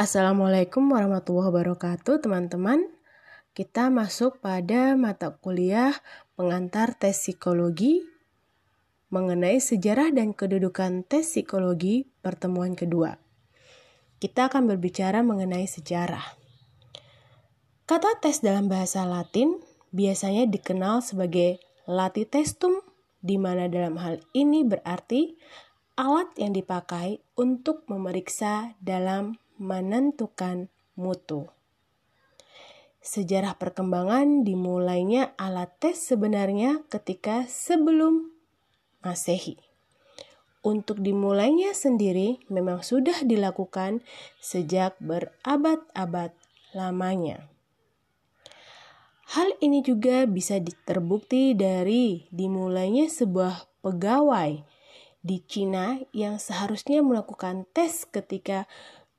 Assalamualaikum warahmatullahi wabarakatuh, teman-teman. Kita masuk pada mata kuliah pengantar tes psikologi mengenai sejarah dan kedudukan tes psikologi pertemuan kedua. Kita akan berbicara mengenai sejarah. Kata tes dalam bahasa Latin biasanya dikenal sebagai latitestum, di mana dalam hal ini berarti alat yang dipakai untuk memeriksa dalam menentukan mutu. Sejarah perkembangan dimulainya alat tes sebenarnya ketika sebelum Masehi. Untuk dimulainya sendiri memang sudah dilakukan sejak berabad-abad lamanya. Hal ini juga bisa terbukti dari dimulainya sebuah pegawai di Cina yang seharusnya melakukan tes ketika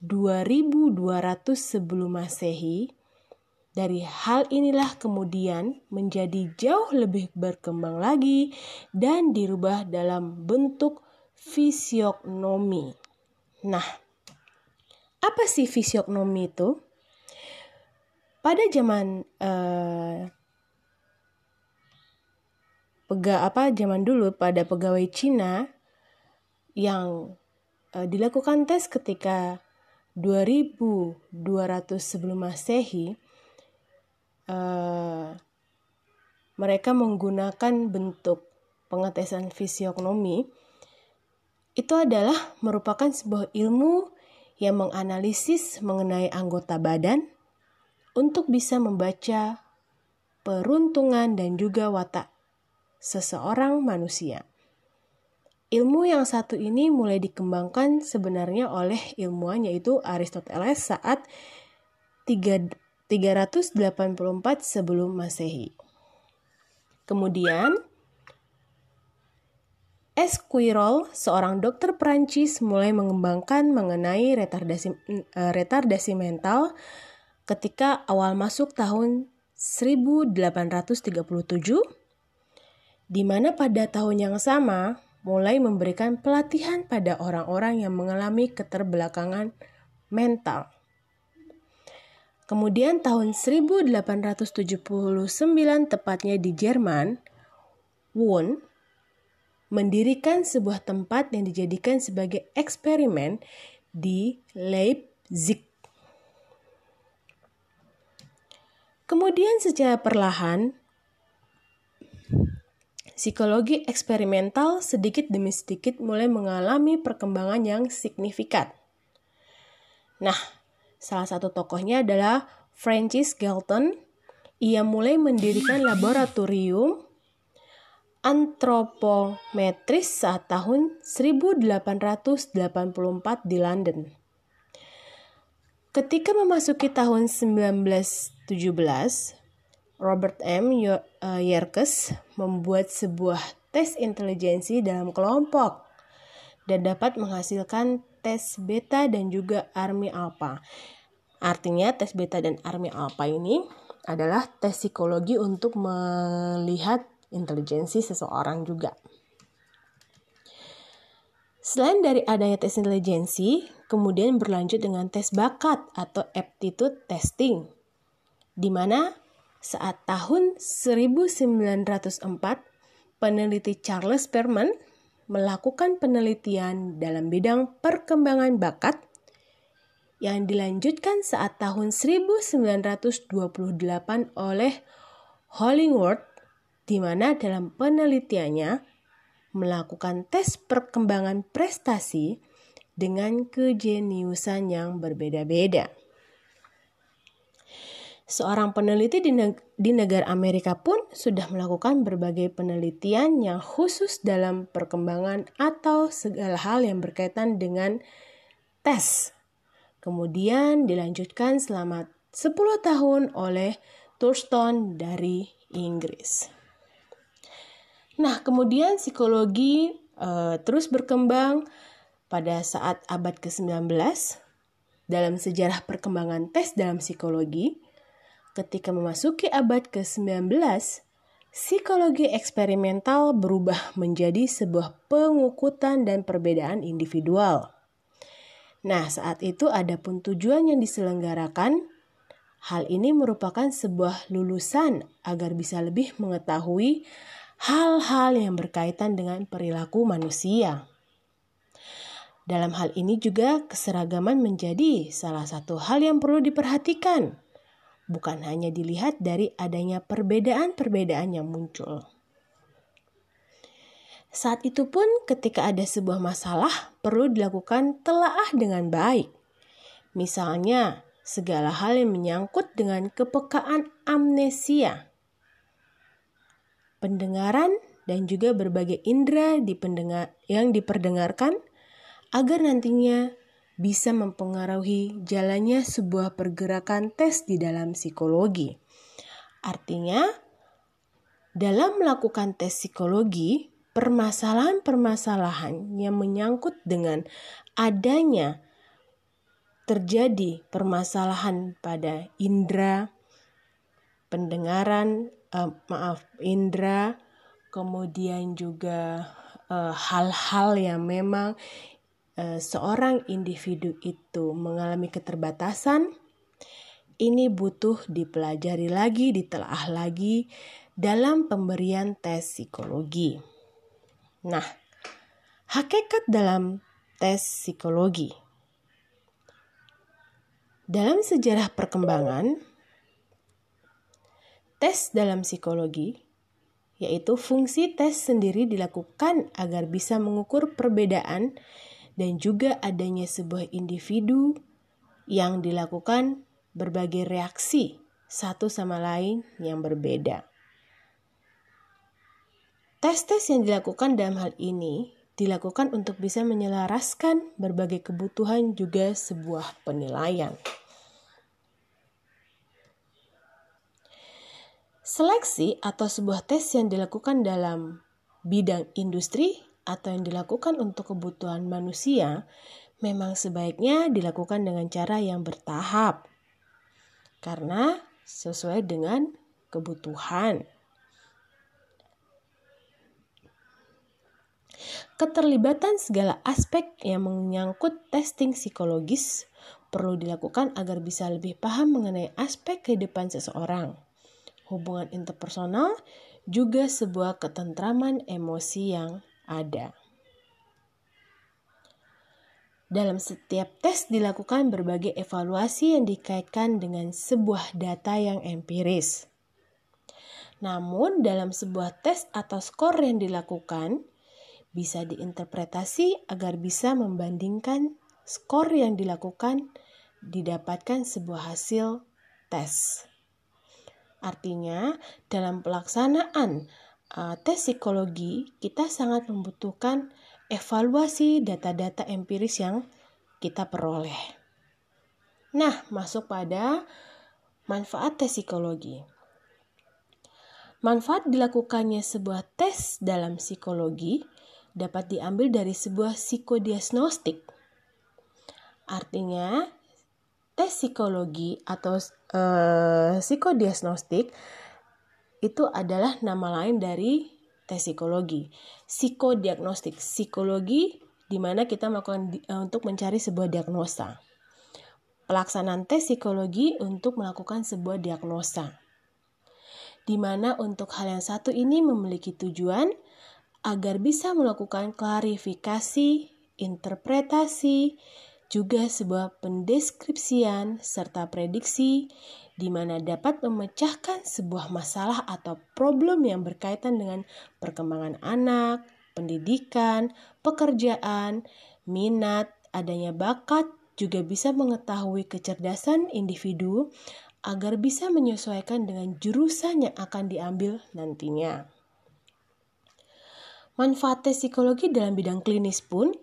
2200 sebelum Masehi. Dari hal inilah kemudian menjadi jauh lebih berkembang lagi dan dirubah dalam bentuk fisiognomi. Nah, apa sih fisiognomi itu? Pada zaman eh, apa zaman dulu pada pegawai Cina yang eh, dilakukan tes ketika 2200 sebelum Masehi uh, mereka menggunakan bentuk pengetesan fisiognomi itu adalah merupakan sebuah ilmu yang menganalisis mengenai anggota badan untuk bisa membaca peruntungan dan juga watak seseorang manusia. Ilmu yang satu ini mulai dikembangkan sebenarnya oleh ilmuwan yaitu Aristoteles saat 384 sebelum Masehi. Kemudian Esquirol, seorang dokter Prancis, mulai mengembangkan mengenai retardasi, eh, retardasi mental ketika awal masuk tahun 1837, di mana pada tahun yang sama mulai memberikan pelatihan pada orang-orang yang mengalami keterbelakangan mental. Kemudian tahun 1879 tepatnya di Jerman, Wundt mendirikan sebuah tempat yang dijadikan sebagai eksperimen di Leipzig. Kemudian secara perlahan psikologi eksperimental sedikit demi sedikit mulai mengalami perkembangan yang signifikan. Nah, salah satu tokohnya adalah Francis Galton. Ia mulai mendirikan laboratorium antropometris saat tahun 1884 di London. Ketika memasuki tahun 1917, Robert M. Eh, Yerkes membuat sebuah tes intelijensi dalam kelompok dan dapat menghasilkan tes beta dan juga army alpha. Artinya tes beta dan army alpha ini adalah tes psikologi untuk melihat intelijensi seseorang juga. Selain dari adanya tes intelijensi, kemudian berlanjut dengan tes bakat atau aptitude testing, di mana saat tahun 1904, peneliti Charles Perman melakukan penelitian dalam bidang perkembangan bakat yang dilanjutkan saat tahun 1928 oleh Hollingworth di mana dalam penelitiannya melakukan tes perkembangan prestasi dengan kejeniusan yang berbeda-beda. Seorang peneliti di, neg di negara Amerika pun sudah melakukan berbagai penelitian yang khusus dalam perkembangan atau segala hal yang berkaitan dengan tes. Kemudian dilanjutkan selama 10 tahun oleh Thurston dari Inggris. Nah, kemudian psikologi uh, terus berkembang pada saat abad ke-19 dalam sejarah perkembangan tes dalam psikologi Ketika memasuki abad ke-19, psikologi eksperimental berubah menjadi sebuah pengukutan dan perbedaan individual. Nah, saat itu ada pun tujuan yang diselenggarakan. Hal ini merupakan sebuah lulusan agar bisa lebih mengetahui hal-hal yang berkaitan dengan perilaku manusia. Dalam hal ini juga keseragaman menjadi salah satu hal yang perlu diperhatikan, bukan hanya dilihat dari adanya perbedaan-perbedaan yang muncul. Saat itu pun ketika ada sebuah masalah perlu dilakukan telaah dengan baik. Misalnya, segala hal yang menyangkut dengan kepekaan amnesia, pendengaran dan juga berbagai indera yang diperdengarkan agar nantinya bisa mempengaruhi jalannya sebuah pergerakan tes di dalam psikologi. Artinya, dalam melakukan tes psikologi, permasalahan-permasalahan yang menyangkut dengan adanya terjadi permasalahan pada indera pendengaran, uh, maaf, indera, kemudian juga eh, hal-hal uh, yang memang seorang individu itu mengalami keterbatasan, ini butuh dipelajari lagi, ditelaah lagi dalam pemberian tes psikologi. Nah, hakikat dalam tes psikologi. Dalam sejarah perkembangan, tes dalam psikologi yaitu fungsi tes sendiri dilakukan agar bisa mengukur perbedaan dan juga adanya sebuah individu yang dilakukan berbagai reaksi satu sama lain yang berbeda. Tes-tes yang dilakukan dalam hal ini dilakukan untuk bisa menyelaraskan berbagai kebutuhan juga sebuah penilaian. Seleksi atau sebuah tes yang dilakukan dalam bidang industri atau yang dilakukan untuk kebutuhan manusia memang sebaiknya dilakukan dengan cara yang bertahap karena sesuai dengan kebutuhan. Keterlibatan segala aspek yang menyangkut testing psikologis perlu dilakukan agar bisa lebih paham mengenai aspek kehidupan seseorang, hubungan interpersonal, juga sebuah ketentraman emosi yang ada. Dalam setiap tes dilakukan berbagai evaluasi yang dikaitkan dengan sebuah data yang empiris. Namun, dalam sebuah tes atau skor yang dilakukan, bisa diinterpretasi agar bisa membandingkan skor yang dilakukan didapatkan sebuah hasil tes. Artinya, dalam pelaksanaan uh, tes psikologi, kita sangat membutuhkan evaluasi data-data empiris yang kita peroleh. Nah, masuk pada manfaat tes psikologi. Manfaat dilakukannya sebuah tes dalam psikologi dapat diambil dari sebuah psikodiagnostik. Artinya, tes psikologi atau uh, psikodiagnostik itu adalah nama lain dari tes psikologi. Psikodiagnostik, psikologi di mana kita melakukan uh, untuk mencari sebuah diagnosa. Pelaksanaan tes psikologi untuk melakukan sebuah diagnosa. Di mana untuk hal yang satu ini memiliki tujuan agar bisa melakukan klarifikasi, interpretasi, juga sebuah pendeskripsian serta prediksi di mana dapat memecahkan sebuah masalah atau problem yang berkaitan dengan perkembangan anak, pendidikan, pekerjaan, minat, adanya bakat, juga bisa mengetahui kecerdasan individu agar bisa menyesuaikan dengan jurusan yang akan diambil nantinya. Manfaat psikologi dalam bidang klinis pun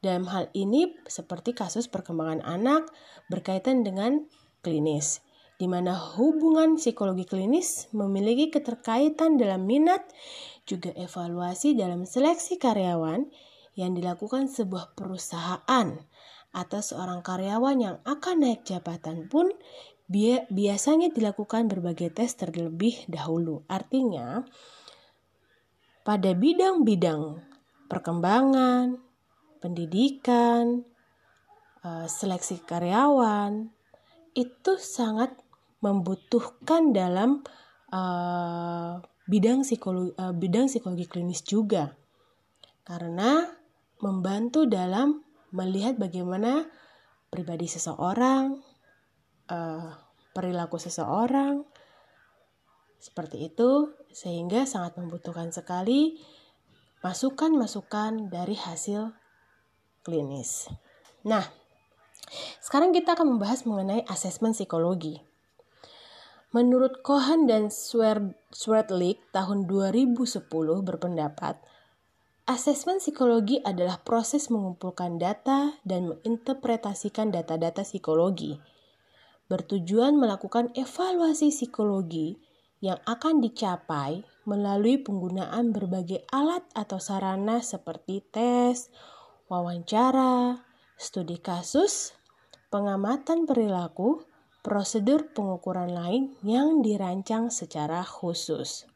dalam hal ini seperti kasus perkembangan anak berkaitan dengan klinis, di mana hubungan psikologi klinis memiliki keterkaitan dalam minat, juga evaluasi dalam seleksi karyawan yang dilakukan sebuah perusahaan atau seorang karyawan yang akan naik jabatan pun biasanya dilakukan berbagai tes terlebih dahulu. Artinya, pada bidang-bidang perkembangan, pendidikan, uh, seleksi karyawan itu sangat membutuhkan dalam uh, bidang psikologi uh, bidang psikologi klinis juga karena membantu dalam melihat bagaimana pribadi seseorang, uh, perilaku seseorang, seperti itu, sehingga sangat membutuhkan sekali masukan-masukan dari hasil klinis. Nah, sekarang kita akan membahas mengenai asesmen psikologi. Menurut Cohen dan Swerdlik tahun 2010 berpendapat, asesmen psikologi adalah proses mengumpulkan data dan menginterpretasikan data-data psikologi, bertujuan melakukan evaluasi psikologi yang akan dicapai melalui penggunaan berbagai alat atau sarana seperti tes, wawancara, studi kasus, pengamatan perilaku, prosedur pengukuran lain yang dirancang secara khusus.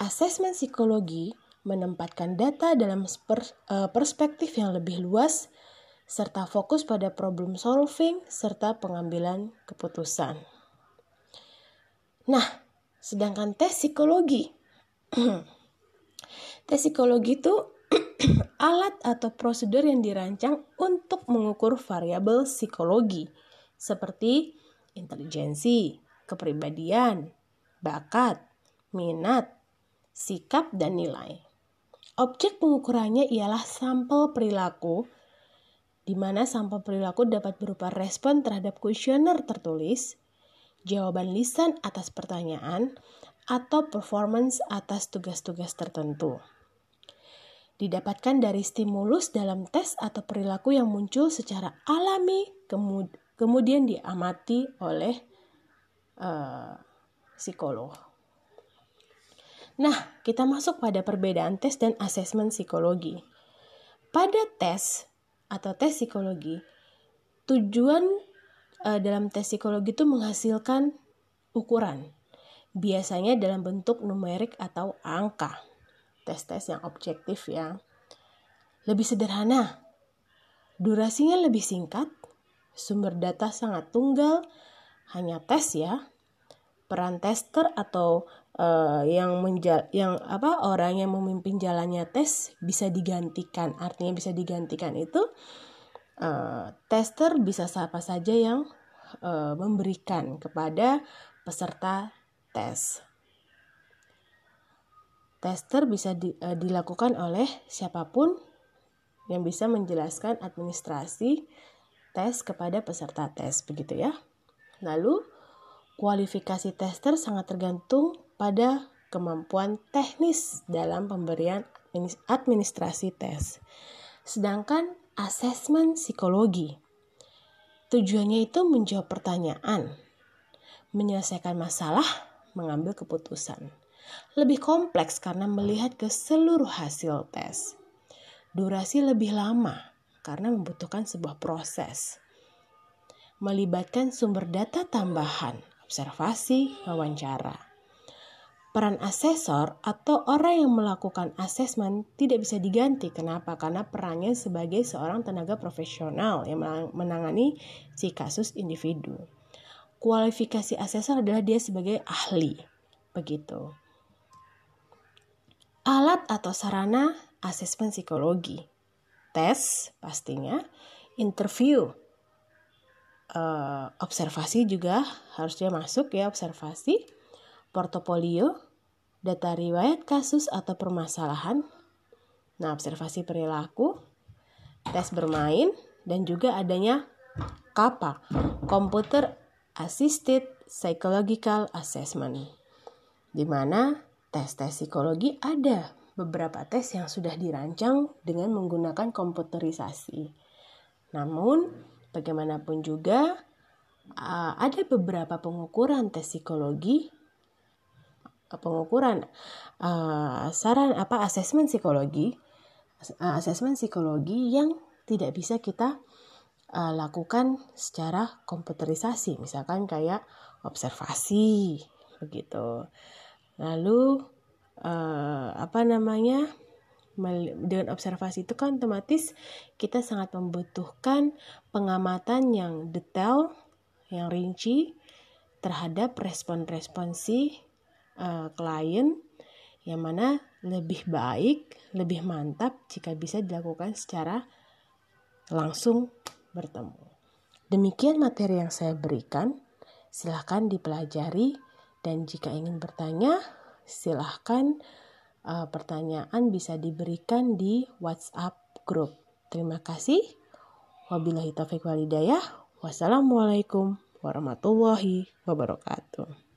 Asesmen psikologi menempatkan data dalam eh, perspektif yang lebih luas serta fokus pada problem solving serta pengambilan keputusan. Nah, sedangkan tes psikologi. tes psikologi itu alat atau prosedur yang dirancang untuk mengukur variabel psikologi seperti intelijensi, kepribadian, bakat, minat, sikap, dan nilai. Objek pengukurannya ialah sampel perilaku di mana sampel perilaku dapat berupa respon terhadap kuesioner tertulis, jawaban lisan atas pertanyaan, atau performance atas tugas-tugas tertentu. Didapatkan dari stimulus dalam tes atau perilaku yang muncul secara alami, kemudian diamati oleh uh, psikolog. Nah, kita masuk pada perbedaan tes dan asesmen psikologi. Pada tes atau tes psikologi, tujuan uh, dalam tes psikologi itu menghasilkan ukuran. Biasanya dalam bentuk numerik atau angka. Tes-tes yang objektif ya. Lebih sederhana. Durasinya lebih singkat. Sumber data sangat tunggal. Hanya tes ya. Peran tester atau uh, yang menjal yang apa orang yang memimpin jalannya tes bisa digantikan. Artinya bisa digantikan itu uh, tester bisa siapa saja yang uh, memberikan kepada peserta tes. Tester bisa di, uh, dilakukan oleh siapa pun yang bisa menjelaskan administrasi tes kepada peserta tes, begitu ya. Lalu, kualifikasi tester sangat tergantung pada kemampuan teknis dalam pemberian administrasi tes. Sedangkan asesmen psikologi. Tujuannya itu menjawab pertanyaan, menyelesaikan masalah, mengambil keputusan. Lebih kompleks karena melihat ke seluruh hasil tes. Durasi lebih lama karena membutuhkan sebuah proses. Melibatkan sumber data tambahan, observasi, wawancara Peran asesor atau orang yang melakukan asesmen tidak bisa diganti. Kenapa? Karena perannya sebagai seorang tenaga profesional yang menangani si kasus individu. Kualifikasi asesor adalah dia sebagai ahli. Begitu. Alat atau sarana asesmen psikologi. Tes pastinya, interview, uh, observasi juga harus dia masuk ya observasi. Portofolio, data riwayat kasus atau permasalahan, nah observasi perilaku, tes bermain, dan juga adanya KAPA, Computer Assisted Psychological Assessment, di mana tes-tes psikologi ada beberapa tes yang sudah dirancang dengan menggunakan komputerisasi. Namun, bagaimanapun juga, ada beberapa pengukuran tes psikologi pengukuran uh, saran apa asesmen psikologi asesmen psikologi yang tidak bisa kita lakukan secara komputerisasi misalkan kayak observasi begitu lalu uh, apa namanya dengan observasi itu kan otomatis kita sangat membutuhkan pengamatan yang detail, yang rinci terhadap respon-respon si uh, klien yang mana lebih baik, lebih mantap jika bisa dilakukan secara langsung bertemu. Demikian materi yang saya berikan. Silahkan dipelajari dan jika ingin bertanya, silahkan uh, pertanyaan bisa diberikan di WhatsApp grup. Terima kasih. Wabillahi taufiq walidayah. Wassalamualaikum warahmatullahi wabarakatuh.